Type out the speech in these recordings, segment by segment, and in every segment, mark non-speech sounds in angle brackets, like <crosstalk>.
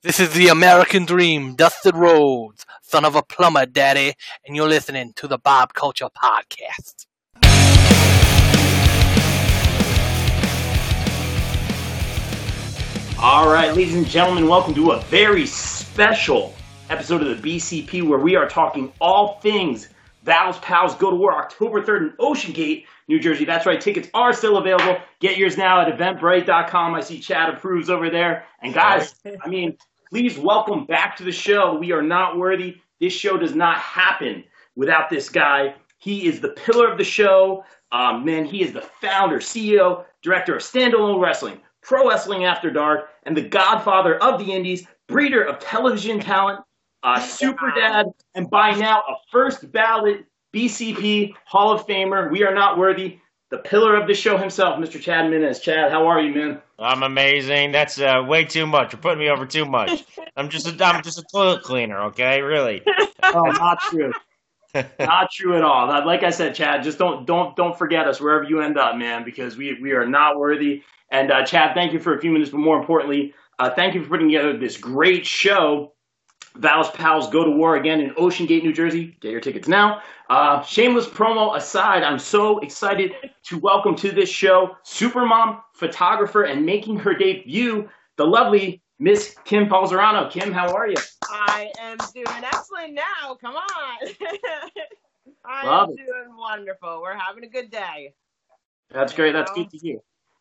This is the American Dream, Dusty Rhodes, son of a plumber, daddy, and you're listening to the Bob Culture Podcast. All right, ladies and gentlemen, welcome to a very special episode of the BCP where we are talking all things Val's Pals Go to War October 3rd in Ocean Gate, New Jersey. That's right, tickets are still available. Get yours now at eventbrite.com. I see Chad approves over there. And guys, I mean, please welcome back to the show. We are not worthy. This show does not happen without this guy. He is the pillar of the show. Um, man, he is the founder, CEO, director of Standalone Wrestling, Pro Wrestling After Dark, and the godfather of the Indies, breeder of television talent, uh, super dad, and by now a first ballot BCP Hall of Famer. We are not worthy. The pillar of the show himself, Mr. Chad Minnes. Chad, how are you, man? I'm amazing. That's uh, way too much. You're putting me over too much. I'm just a, I'm just a toilet cleaner, okay? Really. <laughs> Oh, not true. not true at all. Like I said, Chad, just don't don't don't forget us wherever you end up, man, because we we are not worthy. And uh, Chad, thank you for a few minutes, but more importantly, uh, thank you for putting together this great show. Val's Pals go to war again in Ocean Gate, New Jersey. Get your tickets now. Uh, shameless promo aside, I'm so excited to welcome to this show Supermom, photographer, and making her debut, the lovely Miss Kim Falzarano. Kim, how are you? I am doing excellent now. Come on. <laughs> I Love am it. doing wonderful. We're having a good day. That's great. That's good to hear.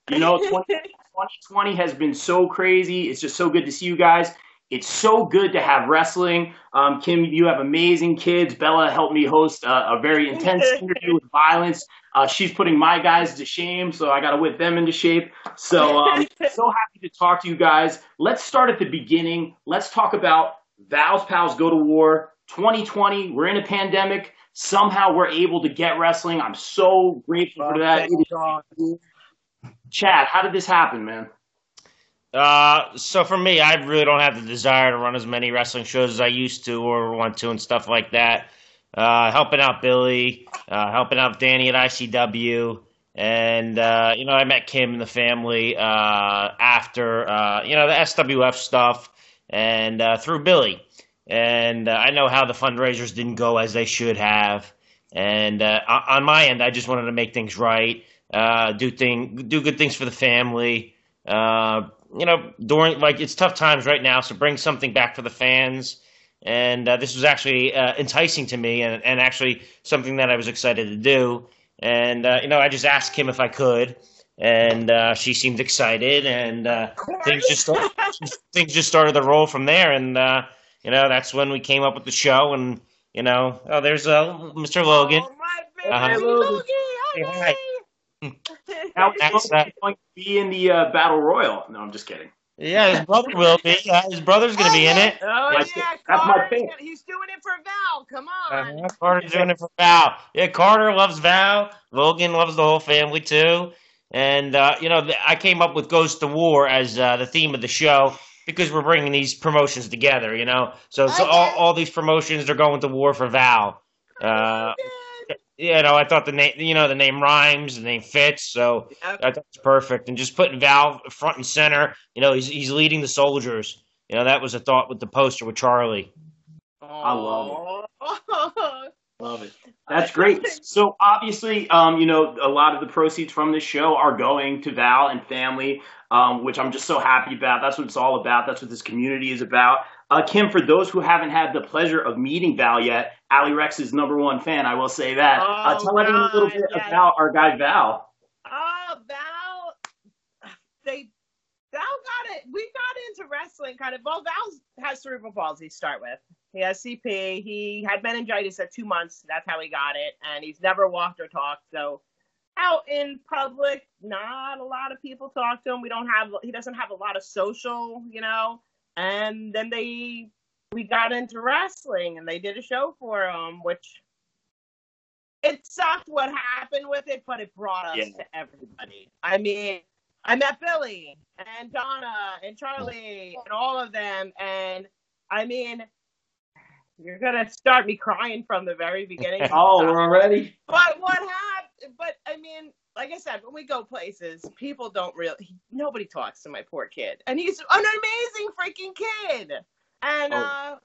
You know, 20, 2020 has been so crazy. It's just so good to see you guys. It's so good to have wrestling. Um, Kim, you have amazing kids. Bella helped me host a, a very intense <laughs> interview with violence. Uh, she's putting my guys to shame, so I got to whip them into shape. So, um, <laughs> so happy to talk to you guys. Let's start at the beginning. Let's talk about Val's Pals Go to War 2020. We're in a pandemic. Somehow we're able to get wrestling. I'm so grateful for that. Chad, how did this happen, man? Uh, so for me, I really don't have the desire to run as many wrestling shows as I used to or want to and stuff like that. Uh, helping out Billy, uh, helping out Danny at ICW, and uh, you know I met Kim and the family uh, after uh, you know the SWF stuff and uh, through Billy, and uh, I know how the fundraisers didn't go as they should have, and uh, on my end, I just wanted to make things right, uh, do thing, do good things for the family. Uh, you know, during like it's tough times right now, so bring something back for the fans. And uh, this was actually uh, enticing to me, and, and actually something that I was excited to do. And uh, you know, I just asked Kim if I could, and uh, she seemed excited, and uh, things just start, <laughs> things just started to roll from there. And uh, you know, that's when we came up with the show. And you know, oh, there's uh, Mr. Logan. Oh, my baby Uh-huh. Logie. Say Hi, hi. <laughs> baby. How is That's, going to be in the uh, battle royal? No, I'm just kidding. Yeah, his brother will be. Yeah, his brother's gonna be in it. Oh, That's- yeah, that's my Carter's He's doing it for Val. Come on. Uh, Carter's doing it for Val. Yeah, Carter loves Val. Logan loves the whole family too. And uh, you know, I came up with "Goes to War" as uh, the theme of the show because we're bringing these promotions together. You know, so so all, all these promotions are going to war for Val. Uh, you know, I thought the name, you know, the name rhymes, the name fits, so Yep. I thought it's perfect. And just putting Val front and center, you know, he's he's leading the soldiers. You know, that was a thought with the poster with Charlie. I love it. Love it. That's great. So obviously, um, you know, a lot of the proceeds from this show are going to Val and family, um, which I'm just so happy about. That's what it's all about. That's what this community is about. Uh, Kim, for those who haven't had the pleasure of meeting Val yet, Ali Rex's number one fan, I will say that. uh, Oh, tell everyone a little bit yes. about our guy Val. Oh, Val, they Val got it. We got into wrestling kind of. Well, Val has cerebral palsy to start with. He has CP. He had meningitis at two months. That's how he got it, and he's never walked or talked. So, out in public, not a lot of people talk to him. We don't have. He doesn't have a lot of social, you know. And then they, we got into wrestling, and they did a show for him, which it sucked what happened with it, but it brought us Yeah. to everybody. I mean, I met Billy and Donna and Charlie and all of them, and I mean, you're gonna start me crying from the very beginning. <laughs> Oh, we're already. But what happened? But I mean, like I said, when we go places, people don't really. Nobody talks to my poor kid, and he's an amazing freaking kid. And Oh. uh,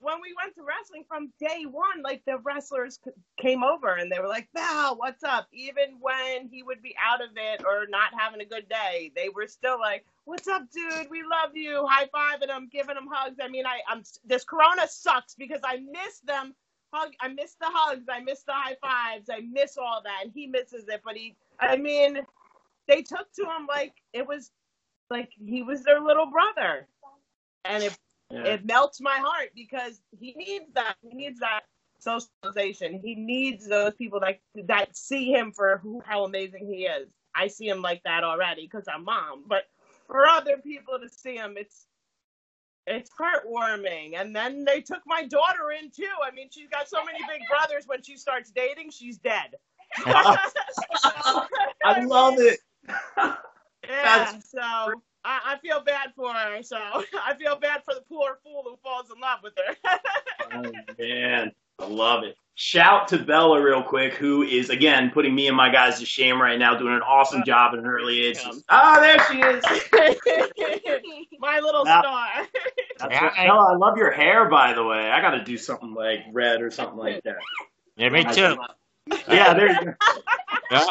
when we went to wrestling from day one, like the wrestlers c- came over and they were like, "Val, what's up?" Even when he would be out of it or not having a good day, they were still like, "What's up, dude? We love you." High fiving him, giving him hugs. I mean, I, I'm this Corona sucks because I miss them. Hug. I miss the hugs. I miss the high fives. I miss all that, and he misses it. But he, I mean, they took to him like it was like he was their little brother, and it Yeah. it melts my heart because he needs that. He needs that socialization. He needs those people that that see him for who how amazing he is. I see him like that already because I'm mom, but for other people to see him, it's it's heartwarming. And then they took my daughter in too. I mean, she's got so many big brothers. When she starts dating, she's dead. I love it. <laughs> Yeah, so I, I feel bad for her. So <laughs> I feel bad for the poor fool who falls in love with her. <laughs> Oh man, I love it. Shout to Bella real quick, who is again putting me and my guys to shame right now, doing an awesome job in an early age. Ah, there she is. My little Wow. star. Yeah, I- Bella, I love your hair, by the way. I got to do something like red or something like that. Yeah, me too. Yeah, there you go. <laughs> Yeah.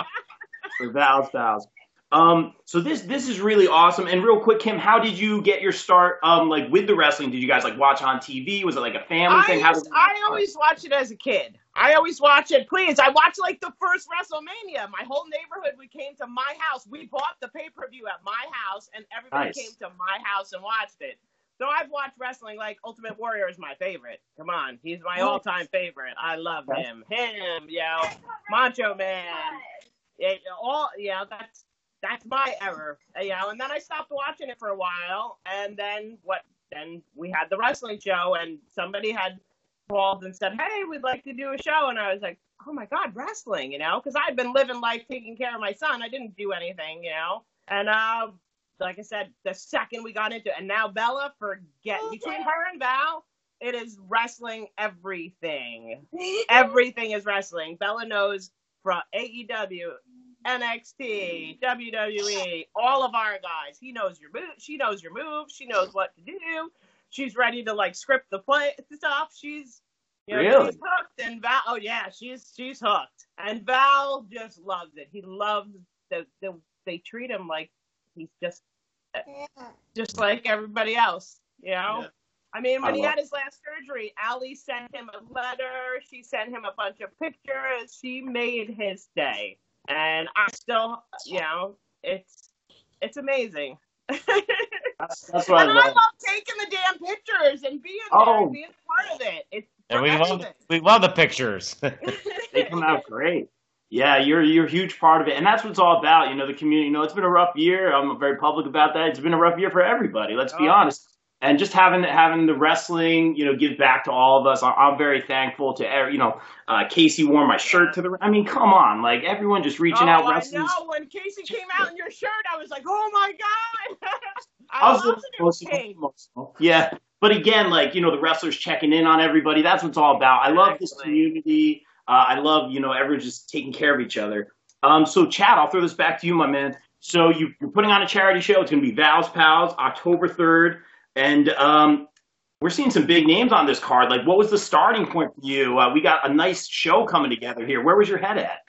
For Val's Pals. Um, so this this is really awesome. And real quick, Kim, how did you get your start? Um, like with the wrestling, did you guys like watch on TV? Was it like a family I, thing? How used- did I always watch it as a kid. I always watch it. Please, I watched like the first WrestleMania. My whole neighborhood, we came to my house. We bought the pay per view at my house, and everybody Nice. came to my house and watched it. So I've watched wrestling. Like Ultimate Warrior is my favorite. Come on, he's my all time favorite. I love him. Him, yo, Macho Man. Yeah, all yeah, that's that's my error. Uh, You know, and then I stopped watching it for a while, and then what? Then we had the wrestling show, and somebody had called and said, "Hey, we'd like to do a show," and I was like, "Oh my god, wrestling!" You know, because I'd been living life taking care of my son. I didn't do anything, you know, and uh, like I said, the second we got into it, and now Bella, forget oh, between her and Val. It is wrestling everything. <laughs> Everything is wrestling. Bella knows from AEW, NXT, WWE, all of our guys. He knows your move. She knows your moves. She knows what to do. She's ready to like script the play <laughs> stuff. She's you know, Really? she's hooked. And Val, oh yeah, she's she's hooked. And Val just loves it. He loves the the they treat him like he's just uh, just like everybody else. You know. Yeah. I mean, when I he love- had his last surgery, Ali sent him a letter. She sent him a bunch of pictures. She made his day, and I still, you know, it's it's amazing. <laughs> That's, that's what I and I love. love taking the damn pictures and being there Oh. and being part of it. It's And we love we love the pictures. <laughs> <laughs> They come out great. Yeah, you're you're a huge part of it, and that's what it's all about. You know, the community. You know, it's been a rough year. I'm very public about that. It's been a rough year for everybody. Let's be Oh. honest. And just having having the wrestling, you know, give back to all of us. I- I'm very thankful to every, you know, uh, Casey wore my shirt to the. I mean, come on, like everyone just reaching oh, out I wrestling. know. When Casey came out in your shirt, I was like, "Oh my god!" <laughs> I, I was love emotional, emotional. Yeah. But again, like, you know, the wrestlers checking in on everybody. That's what it's all about. I love this community. Uh, I love, you know, everyone just taking care of each other. Um, so, Chad, I'll throw this back to you, my man. So, you, you're putting on a charity show. It's going to be Val's Pals, October 3rd. And um, we're seeing some big names on this card. Like, what was the starting point for you? Uh, we got a nice show coming together here. Where was your head at?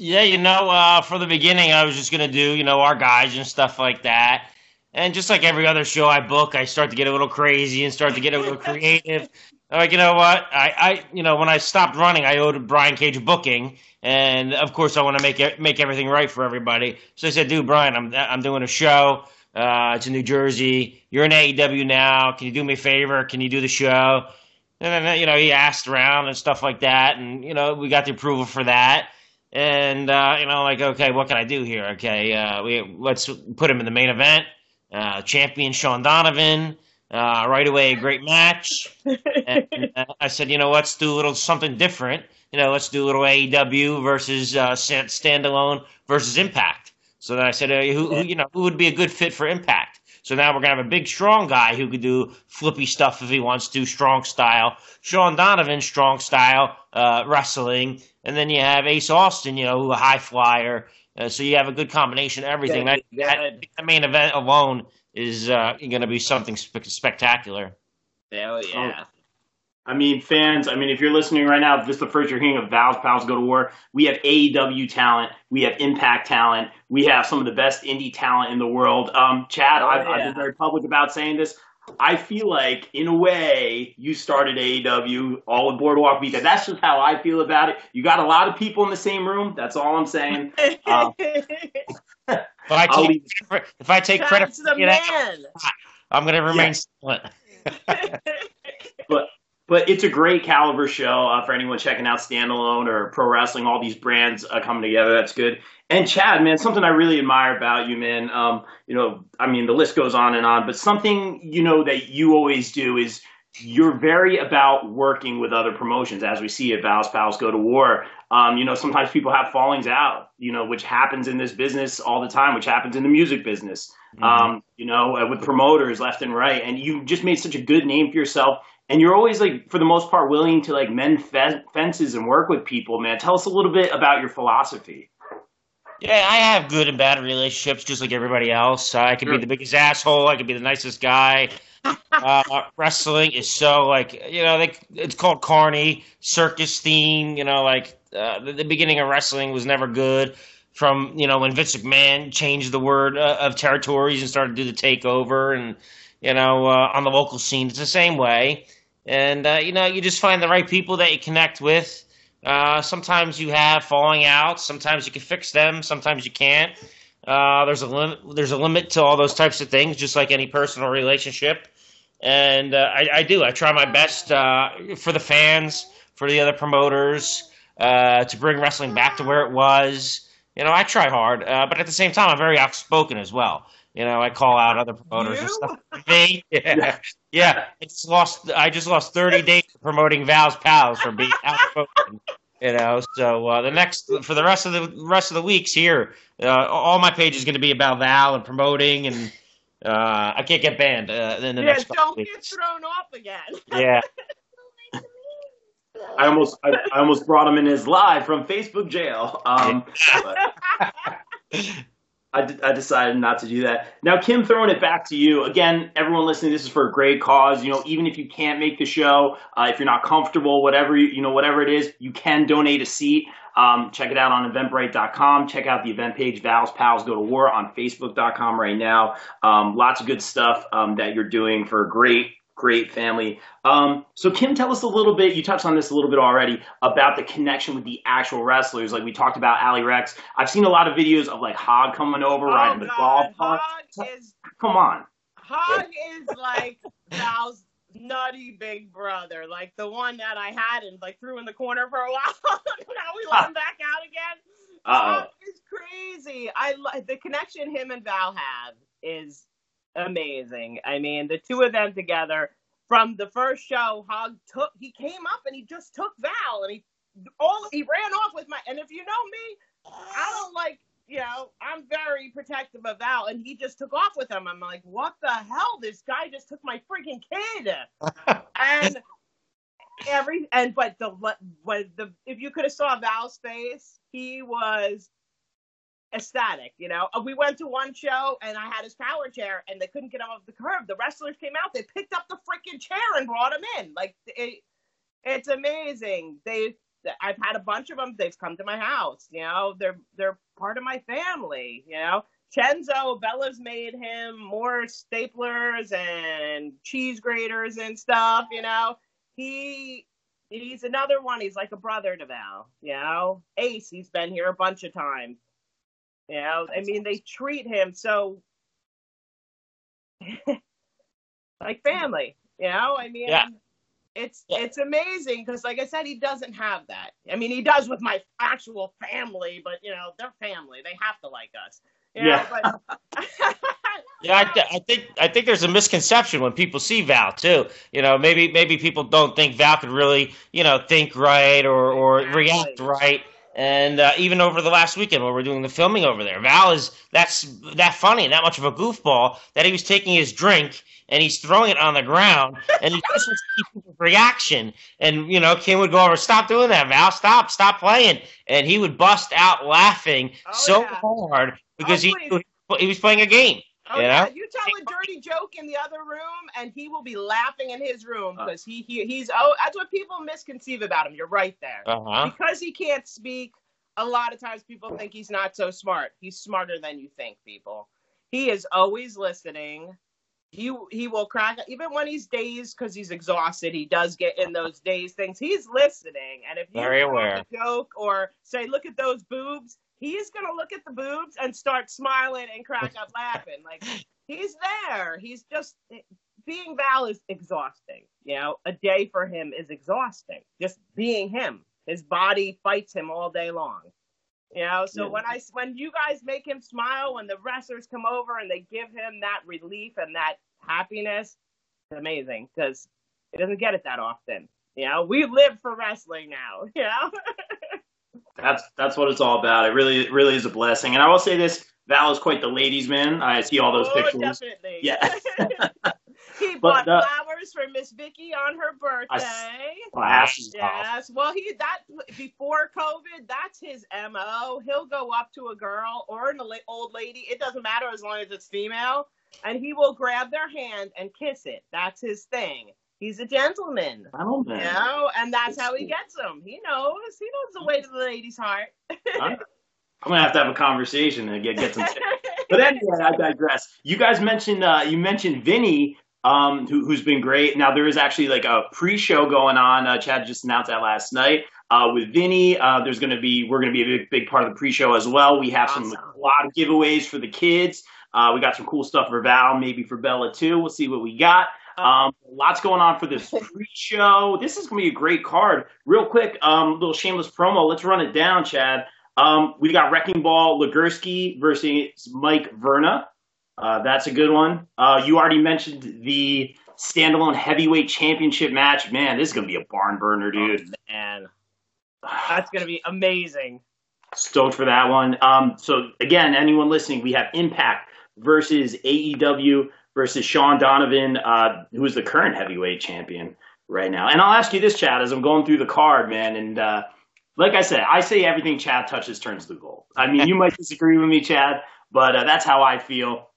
Yeah, you know, uh, for the beginning, I was just gonna do, you know, our guys and stuff like that. And just like every other show I book, I start to get a little crazy and start to get a little creative. I'm like, you know what? I, I, you know, when I stopped running, I owed Brian Cage a booking, and of course, I want to make it, make everything right for everybody. So I said, dude, Brian, I'm, I'm doing a show. Uh, it's in New Jersey. You're in AEW now. Can you do me a favor? Can you do the show? And then, you know, he asked around and stuff like that, and you know, we got the approval for that. And uh, you know, like, okay, what can I do here? Okay, uh, we let's put him in the main event. Uh, champion Sean Donovan. Uh, right away, a great match. And <laughs> uh, I said, you know, let's do a little something different. You know, let's do a little AEW versus uh, standalone versus Impact. So then I said, uh, who, who, you know, who would be a good fit for Impact? So now we're gonna have a big, strong guy who could do flippy stuff if he wants to, strong style. Sean Donovan, strong style uh, wrestling, and then you have Ace Austin, you know, who a high flyer, Uh, so you have a good combination of everything. That, that, that main event alone is uh, going to be something spe- spectacular. Hell yeah. I mean, fans, I mean, if you're listening right now, if this is the first you're hearing of Val's Pals Go to War, we have AEW talent, we have Impact talent, we have some of the best indie talent in the world. Um, Chad, Oh, I've, I've been very public about saying this. I feel like, in a way, you started AEW all with Boardwalk Beat. That's just how I feel about it. You got a lot of people in the same room. That's all I'm saying. <laughs> Um, <laughs> If I take, if I take credit Chad's for the man. I'm going to remain Yeah. silent. <laughs> But it's a great caliber show uh, for anyone checking out Standalone or Pro Wrestling. All these brands uh, coming together. That's good. And Chad, man, something I really admire about you, man. Um, you know, I mean, the list goes on and on, but something you know that you always do is you're very about working with other promotions, as we see at Val's Pals Go to War. Um, you know, sometimes people have fallings out, you know, which happens in this business all the time, which happens in the music business. Um, you know, uh, with promoters left and right, and you just made such a good name for yourself. And you're always like, for the most part, willing to like mend fe- fences and work with people, man. Tell us a little bit about your philosophy. Yeah, I have good and bad relationships, just like everybody else. I could Sure. be the biggest asshole. I could be the nicest guy. Uh, wrestling is so like you know, like it's called carny circus theme. You know, like uh, the, the beginning of wrestling was never good. From you know when Vince McMahon changed the word uh, of territories and started to do the takeover, and you know uh, on the local scene, it's the same way. And uh, you know, you just find the right people that you connect with. Uh, sometimes you have falling out. Sometimes you can fix them. Sometimes you can't. Uh, there's a limit. There's a limit to all those types of things, just like any personal relationship. And uh, I, I do. I try my best uh, for the fans, for the other promoters, uh, to bring wrestling back to where it was. You know, I try hard, uh, but at the same time, I'm very outspoken as well. You know, I call out other promoters and You? stuff. <laughs> Me, yeah, yeah. It's lost. I just lost 30 days promoting Val's pals for being outspoken. You know, so uh, the next for the rest of the rest of the weeks here, uh, all my page is going to be about Val and promoting, and uh, I can't get banned uh, in the Yeah, next couple don't get weeks. thrown off again. Yeah, <laughs> I almost, I, I almost brought him in his live from Facebook jail. Um, but I, d- I decided not to do that. Now, Kim, throwing it back to you again. Everyone listening, this is for a great cause. You know, even if you can't make the show, uh, if you're not comfortable, whatever you, you know, whatever it is, you can donate a seat. Um, check it out on Eventbrite.com. Check out the event page, Val's Pals Go to War on Facebook.com right now. Um, lots of good stuff um, that you're doing for a great, great family. Um, so, Kim, tell us a little bit. You touched on this a little bit already about the connection with the actual wrestlers. Like we talked about Ali Rex. I've seen a lot of videos of like Hog coming over, riding oh the golf God, cart. Is Come on. Hog is like Val's nutty big brother, like the one that I had and like threw in the corner for a <laughs> while. now we let him back out again. Uh-oh. Hog is crazy. I lo- the connection him and Val have is amazing. I mean, the two of them together from the first show, Hog took he came up and he just took Val and he all he ran off with my and if you know me, I don't like you know, I'm very protective of Val, and he just took off with him. I'm like, what the hell? This guy just took my freaking kid. <laughs> and every and but the when the if you could have saw Val's face, he was ecstatic. You know, Uh, we went to one show and I had his power chair, and they couldn't get him off the curb. The wrestlers came out, they picked up the freaking chair and brought him in. Like it, it's amazing. They I've had a bunch of them. They've come to my house. You know, they're they're part of my family. You know, Chenzo Bella's made him more staplers and cheese graters and stuff. You know, he he's another one. He's like a brother to Val. You know, Ace. He's been here a bunch of times. You know, I mean, they treat him so <laughs> like family. You know, I mean, Yeah. it's Yeah. it's amazing because, like I said, he doesn't have that. I mean, he does with my actual family, but you know, they're family. They have to like us. You know, Yeah. But, <laughs> <laughs> yeah. I, th- I think I think there's a misconception when people see Val too. You know, maybe maybe people don't think Val could really you know think right or or Exactly. react right. And uh, even over the last weekend when we are doing the filming over there, Val is that's that funny, that much of a goofball that he was taking his drink and he's throwing it on the ground and he just was keeping reaction. And you know, Kim would go over, "Stop doing that, Val! Stop! Stop playing!" And he would bust out laughing Oh, so yeah. hard because Oh, he he was playing a game. Oh, You yeah. know? You tell a dirty joke in the other room, and he will be laughing in his room because he, he he's oh that's what people misconceive about him. You're right there. Uh huh. Because he can't speak, a lot of times people think he's not so smart. He's smarter than you think, people. He is always listening. He he will crack even when he's dazed because he's exhausted. He does get in those dazed things. He's listening, and if you Very crack aware. a joke or say, "Look at those boobs," he's gonna look at the boobs and start smiling and crack up laughing. Like he's there. He's just being Val is exhausting. You know, a day for him is exhausting. Just being him. His body fights him all day long. You know, so Yeah. when I when you guys make him smile, when the wrestlers come over and they give him that relief and that happiness, it's amazing because he doesn't get it that often. You know, we live for wrestling now. <laughs> You know, That's that's what it's all about. It really it really is a blessing. And I will say this: Val is quite the ladies' man. I see all those oh, pictures. definitely. Yeah. <laughs> <laughs> he But bought the- flowers for Miss Vicky on her birthday. Glasses off. Yes. Well, he that before COVID, that's his mo. He'll go up to a girl or an old lady. It doesn't matter as long as it's female, and he will grab their hand and kiss it. That's his thing. He's a gentleman. I. You know, and that's how he gets them. He knows. He knows the way to the lady's heart. I'm gonna have to have a conversation and get get some. <laughs> but anyway, I digress. You guys mentioned uh, you mentioned Vinny, um, who, who's been great. Now there is actually like a pre-show going on. Uh, Chad just announced that last night uh, with Vinny. Uh, there's to be we're going to be a big, big part of the pre-show as well. We have some Awesome. a lot of giveaways for the kids. Uh, we got some cool stuff for Val, maybe for Bella too. We'll see what we got. Um, lots going on for this <laughs> pre-show. This is going to be a great card. Real quick, um, little shameless promo. Let's run it down, Chad. Um, we got Wrecking Ball Legursky versus Mike Verna. Uh, that's a good one. Uh, you already mentioned the standalone heavyweight championship match. Man, this is going to be a barn burner, dude. and <sighs> that's gonna be amazing. Stoked for that one. Um, so again, anyone listening, we have Impact versus AEW versus Sean Donovan, uh, who is the current heavyweight champion right now. And I'll ask you this, Chad, as I'm going through the card, man. And uh, like I said, I say everything Chad touches turns to gold. I mean, you might disagree with me, Chad, but uh, that's how I feel.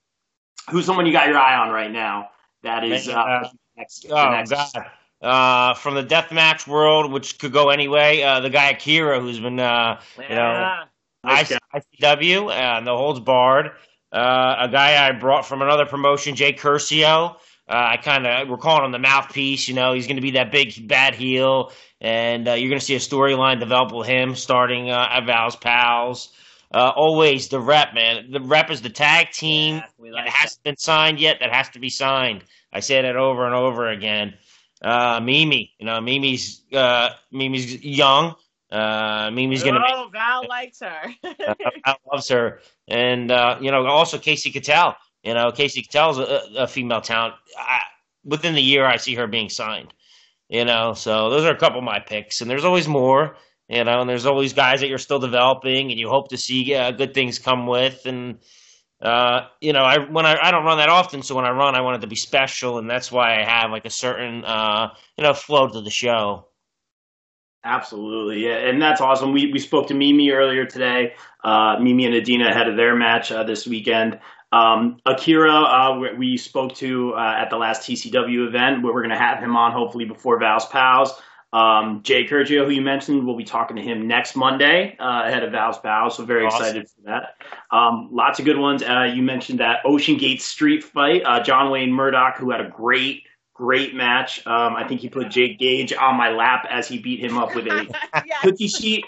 Who's someone you got your eye on right now? That is uh, Uh, next. Oh next- God! Uh, from the deathmatch world, which could go anyway. Uh, the guy Akira, who's been uh, you know Yeah. ICW, uh, no holds barred. Uh, a guy I brought from another promotion, Jay Curcio. Uh, I kind of we're calling him the mouthpiece. You know, he's going to be that big bad heel, and uh, you're going to see a storyline develop with him starting uh, at Val's Pals. Uh, always the rep, man. The rep is the tag team Yeah, we that like hasn't been signed yet. That has to be signed. I say that over and over again. Uh, Mimi, you know, Mimi's uh, Mimi's young. Uh, Mimi's going to oh, Val likes her. <laughs> Val loves her, and uh, you know also Casey Cattell. You know Casey Cattell's a, a female talent. I, within the year, I see her being signed. You know, so those are a couple of my picks, and there's always more. You know, and there's always guys that you're still developing, and you hope to see uh, good things come with. And uh, you know, I when I I don't run that often, so when I run, I want it to be special, and that's why I have like a certain uh, you know flow to the show. Absolutely, yeah, and that's awesome. We we spoke to Mimi earlier today. Uh, Mimi and Adina ahead of their match uh, this weekend. Um, Akira, uh, we, we spoke to uh, at the last TCW event, where we're going to have him on hopefully before Val's Pals. Um, Jay Curcio, who you mentioned, we'll be talking to him next Monday uh, ahead of Val's Pals. So very Awesome. excited for that. Um, lots of good ones. Uh, you mentioned that Ocean Gate Street fight. Uh, John Wayne Murdoch, who had a great, great match. Um, I think he put Jake Gage on my lap as he beat him up with a <laughs> yes. cookie sheet.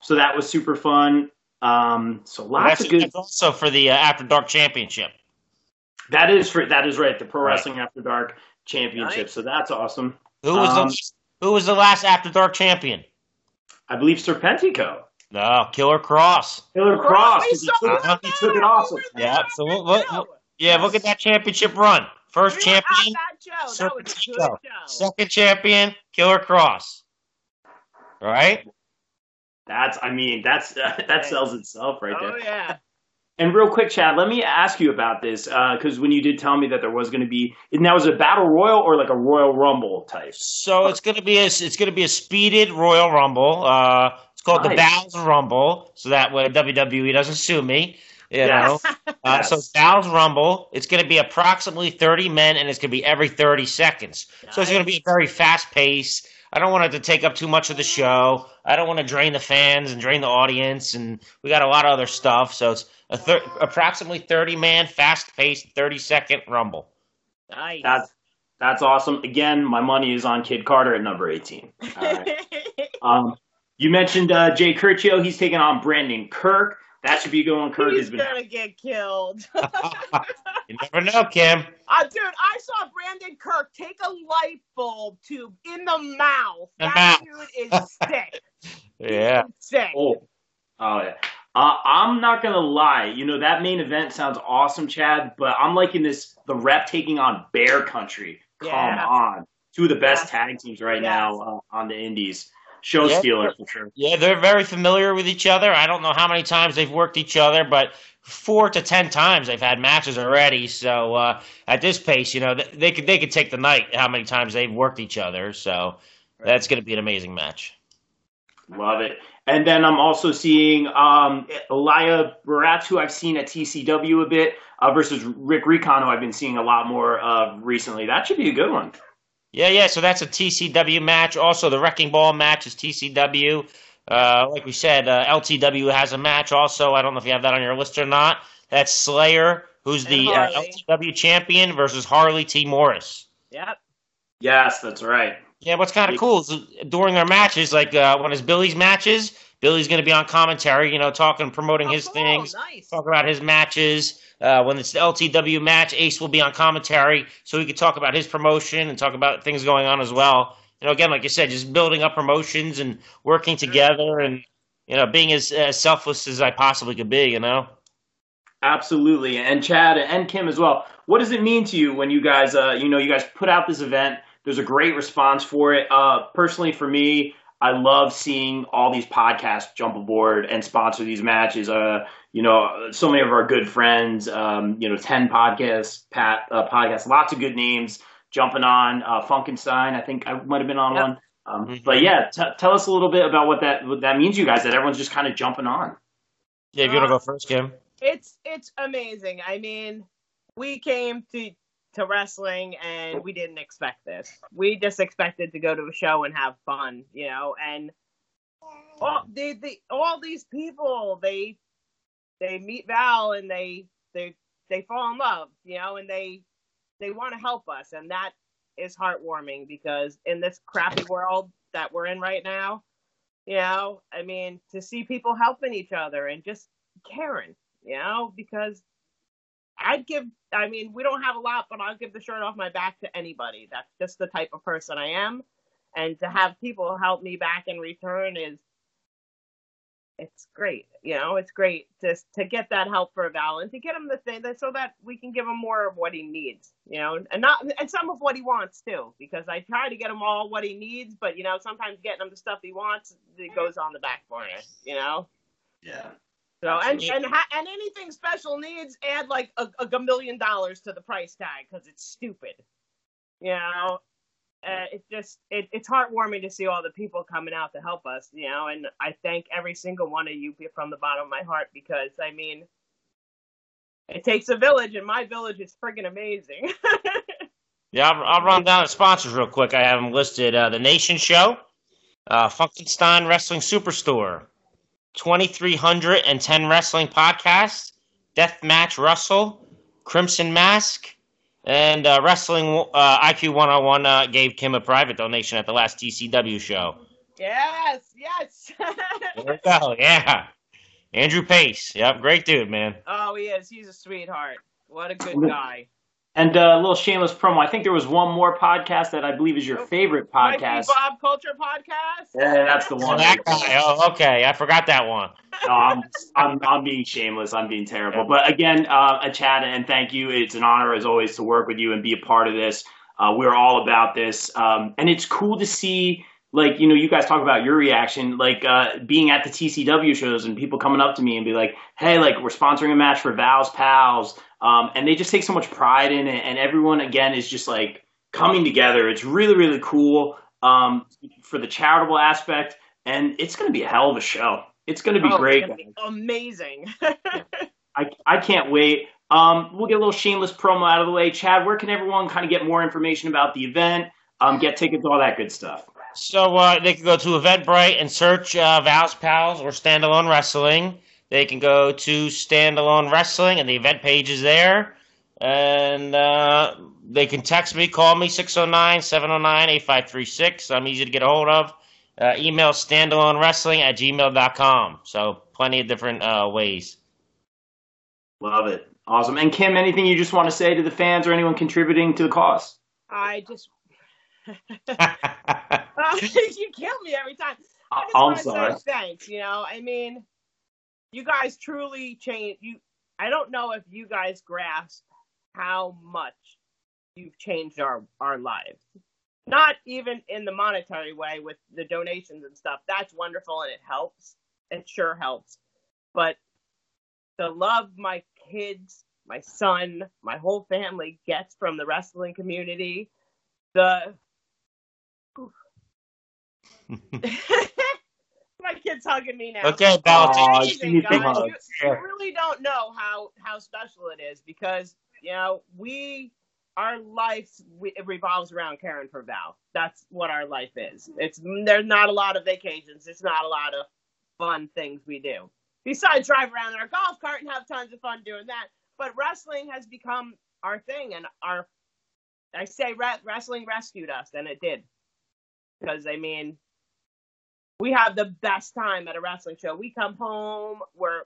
So that was super fun. Um, so lots That's, of good. that's also for the uh, After Dark Championship. That is for that is right. The Pro Right. Wrestling After Dark Championship. Nice. So that's awesome. Who was Um, the Who was the last After Dark champion? I believe Serpentico. No, Killer Kross. Killer Kross. we He took, he took it off. We were Yeah, there so at what- what- that show. Yeah, look at that championship run. First We champion, that show. That was a good Serpentico. show. second champion, Killer Kross. Right? That's, I mean, that's uh, <laughs> that sells itself right there. oh yeah. And real quick, Chad, let me ask you about this because when you did tell me that there was going to be, now is it a battle royal or like a Royal Rumble type? So it's gonna be a it's gonna be a speeded Royal Rumble. Uh, it's called the Nice. Bow's Rumble, so that way WWE doesn't sue me. You Yes. know, <laughs> uh, so Yes. Bow's Rumble. It's gonna be approximately thirty men, and it's gonna be every thirty seconds. So it's gonna be a very fast pace. I don't want it to take up too much of the show. I don't want to drain the fans and drain the audience, and we got a lot of other stuff. So it's a thir- approximately thirty man, fast paced, thirty second Rumble. Nice. That's that's awesome. Again, my money is on Kid Carter at number 18. All right. <laughs> um, you mentioned uh, Jay Curcio. He's taking on Brandon Kirk. That should be going. Kirk He's has been. gonna get killed. <laughs> You never know, Kim. Uh, dude, I saw Brandon Kirk take a light bulb tube in the mouth. The that mouth. dude is sick. <laughs> Yeah. Sick. Oh, oh yeah. Uh, I'm not gonna lie. You know that main event sounds awesome, Chad. But I'm liking this. The rep taking on Bear Country. Come Yeah. on, two of the best Yes. tag teams right Yes. now uh, on the Indies. Show Yeah. stealer for sure. Yeah, they're very familiar with each other. I don't know how many times they've worked each other, but four to ten times they've had matches already. So uh, at this pace, you know, th- they could they could take the night how many times they've worked each other. So that's going to be an amazing match. Love it. And then I'm also seeing um, Elia Baratz, who I've seen at TCW a bit, uh, versus Rick Recon, who I've been seeing a lot more of recently. That should be a good one. Yeah, yeah. So that's a TCW match. Also, the Wrecking Ball match is TCW. Uh, like we said, uh, LTW has a match. Also, I don't know if you have that on your list or not. That's Slayer, who's And the uh, LTW champion, versus Harley T. Morris. Yep. Yes, that's right. Yeah, what's kind of cool is during their matches, like uh, when it's Billy's matches, Billy's going to be on commentary, you know, talking, promoting Oh, his cool. things, Nice. talk about his matches. Uh, when it's the LTW match, Ace will be on commentary, so he could talk about his promotion and talk about things going on as well. You know, again, like you said, just building up promotions and working together, and you know, being as, as selfless as I possibly could be. You know. Absolutely. And Chad and Kim as well. What does it mean to you when you guys, uh, you know, you guys put out this event? There's a great response for it. Uh, personally, for me, I love seeing all these podcasts jump aboard and sponsor these matches. Uh, you know, so many of our good friends, um, you know, 10 podcasts, Pat uh, podcasts, lots of good names jumping on. Uh, Funkenstein, I think I might have been on Yep. one. Um, Mhm. But yeah, t- tell us a little bit about what that what that means to you guys. That everyone's just kind of jumping on. Yeah, if you want to go first, Kim. It's it's amazing. I mean, we came to to wrestling and we didn't expect this. We just expected to go to a show and have fun, you know, and all the, the all these people they they meet Val and they they they fall in love, you know, and they they want to help us and that is heartwarming because in this crappy world that we're in right now, you know, I mean, to see people helping each other and just caring, you know, because I'd give, I mean, we don't have a lot, but I'll give the shirt off my back to anybody. That's just the type of person I am. And to have people help me back in return is, it's great. You know, it's great just to get that help for Val and to get him the thing that so that we can give him more of what he needs, you know, and not, and some of what he wants too, because I try to get him all what he needs, but you know, sometimes getting him the stuff he wants, it goes on the back burner, you know? Yeah. So and and ha- and anything special needs add like a, a million dollars to the price tag because it's stupid. You know, uh, it just it, it's heartwarming to see all the people coming out to help us. You know, and I thank every single one of you from the bottom of my heart because I mean, it takes a village, and my village is friggin' amazing. <laughs> Yeah, I'll, I'll run down the sponsors real quick. I have them listed: uh, the Nation Show, uh, Funkenstein Wrestling Superstore, Twenty Three Hundred and Ten Wrestling Podcast, Deathmatch Russell, Crimson Mask, and uh, Wrestling uh, IQ One Hundred One uh, gave Kim a private donation at the last TCW show. yes, yes. <laughs> There we go. Yeah, Andrew Pace. Yep, great dude, man. oh, he is. He's a sweetheart. What a good guy. And uh, a little shameless promo. I think there was one more podcast that I believe is your favorite Might be podcast. Bob Culture podcast. Yeah, that's the one. that guy. Oh, okay. I forgot that one. No, I'm, I'm, I'm being shameless. I'm being terrible. But again, uh, a chat and thank you. It's an honor as always to work with you and be a part of this. Uh, we're all about this, um, and it's cool to see like you know you guys talk about your reaction like uh, being at the tcw shows and people coming up to me and be like hey like we're sponsoring a match for val's pals um, and they just take so much pride in it. And everyone again is just like coming together. It's really really cool um, for the charitable aspect. And it's going to be a hell of a show. It's going to be Oh, great. it's gonna be amazing. <laughs> I, I can't wait. Um, we'll get a little shameless promo out of the way. Chad where can everyone kind of get more information about the event um, get tickets all that good stuff? So uh, they can go to Eventbrite and search uh, Val's Pals or Standalone Wrestling. They can go to Standalone Wrestling and the event page is there. And uh, they can text me, call me, 609 709 8536. I'm easy to get a hold of. Uh, email standalone wrestling at gmail.com. So plenty of different uh, ways. Love it. Awesome. And Kim, anything you just want to say to the fans or anyone contributing to the cause? I just <laughs> <laughs> you kill me every time. I just I'm want to sorry. say thanks. You know, I mean, you guys truly changed. You, I don't know if you guys grasp how much you've changed our our lives. Not even in the monetary way with the donations and stuff. That's wonderful and it helps. It sure helps. But the love my kids, my son, my whole family gets from the wrestling community, the <laughs> <laughs> <laughs> my kid's hugging me now. okay, Val. Aw, take- you Amazing, guys. You, you really don't know how how special it is because you know we our life we, it revolves around caring for Val. That's what our life is. It's there's not a lot of vacations. It's not a lot of fun things we do besides drive around in our golf cart and have tons of fun doing that. But wrestling has become our thing, and our I say re- wrestling rescued us, and it did because I mean we have the best time at a wrestling show. We come home, we're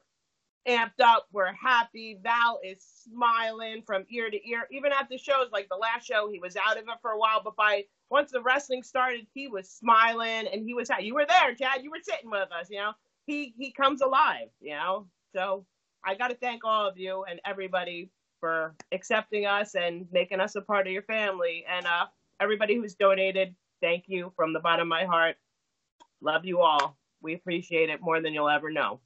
amped up, we're happy. Val is smiling from ear to ear. Even at the shows, like the last show, he was out of it for a while, but by once the wrestling started, he was smiling and he was happy. You were there, Chad. You were sitting with us. You know, he he comes alive. You know, so I got to thank all of you and everybody for accepting us and making us a part of your family. And uh, everybody who's donated, thank you from the bottom of my heart. Love you all. We appreciate it more than you'll ever know.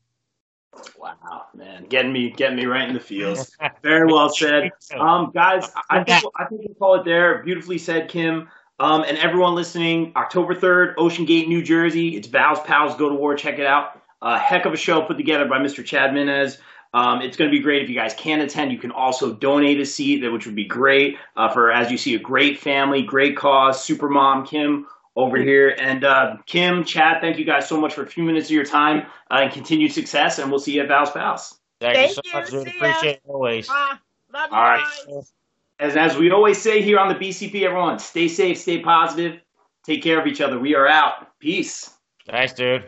Wow, man, getting me, getting me right in the feels. <laughs> Very well said, um, guys. I think I think we'll call it there. Beautifully said, Kim. Um, and everyone listening, October third, Ocean Gate, New Jersey. It's Val's Pals Go to War. Check it out. A heck of a show put together by Mr. Chad Minnes. Um, it's going to be great if you guys can attend. You can also donate a seat, which would be great uh, for, as you see, a great family, great cause. Super mom Kim over here, and uh, Kim, Chad, thank you guys so much for a few minutes of your time uh, and continued success. And we'll see you at Val's Pals. Thank, Thank you so you. much. Dude. See ya. Appreciate it always. Ah, love you All right. guys. As, as we always say here on the BCP, everyone, stay safe, stay positive, take care of each other. We are out. Peace. Thanks, dude.